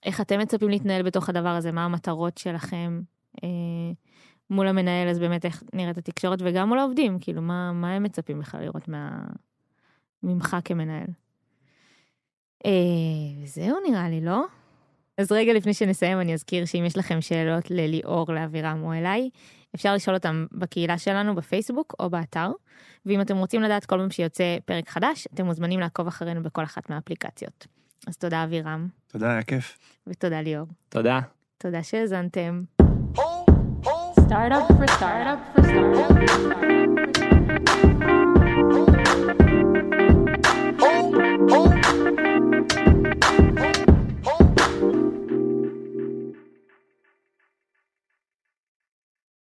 איך אתם מצפים להתנהל בתוך הדבר הזה, מה המטרות שלכם. אה, מול המנהל, אז באמת איך נראית התקשורת, וגם מול העובדים, כאילו, מה, מה הם מצפים בכלל לראות מה... ממך כמנהל. אה, זהו נראה לי, לא? אז רגע לפני שנסיים אני אזכיר שאם יש לכם שאלות לליאור, לאבירם או אליי, אפשר לשאול אותם בקהילה שלנו בפייסבוק או באתר. ואם אתם רוצים לדעת כל פעם שיוצא פרק חדש, אתם מוזמנים לעקוב אחרינו בכל אחת מהאפליקציות. אז תודה אבירם. תודה, היה כיף. ותודה ליאור. תודה. תודה שהאזנתם. Oh, oh.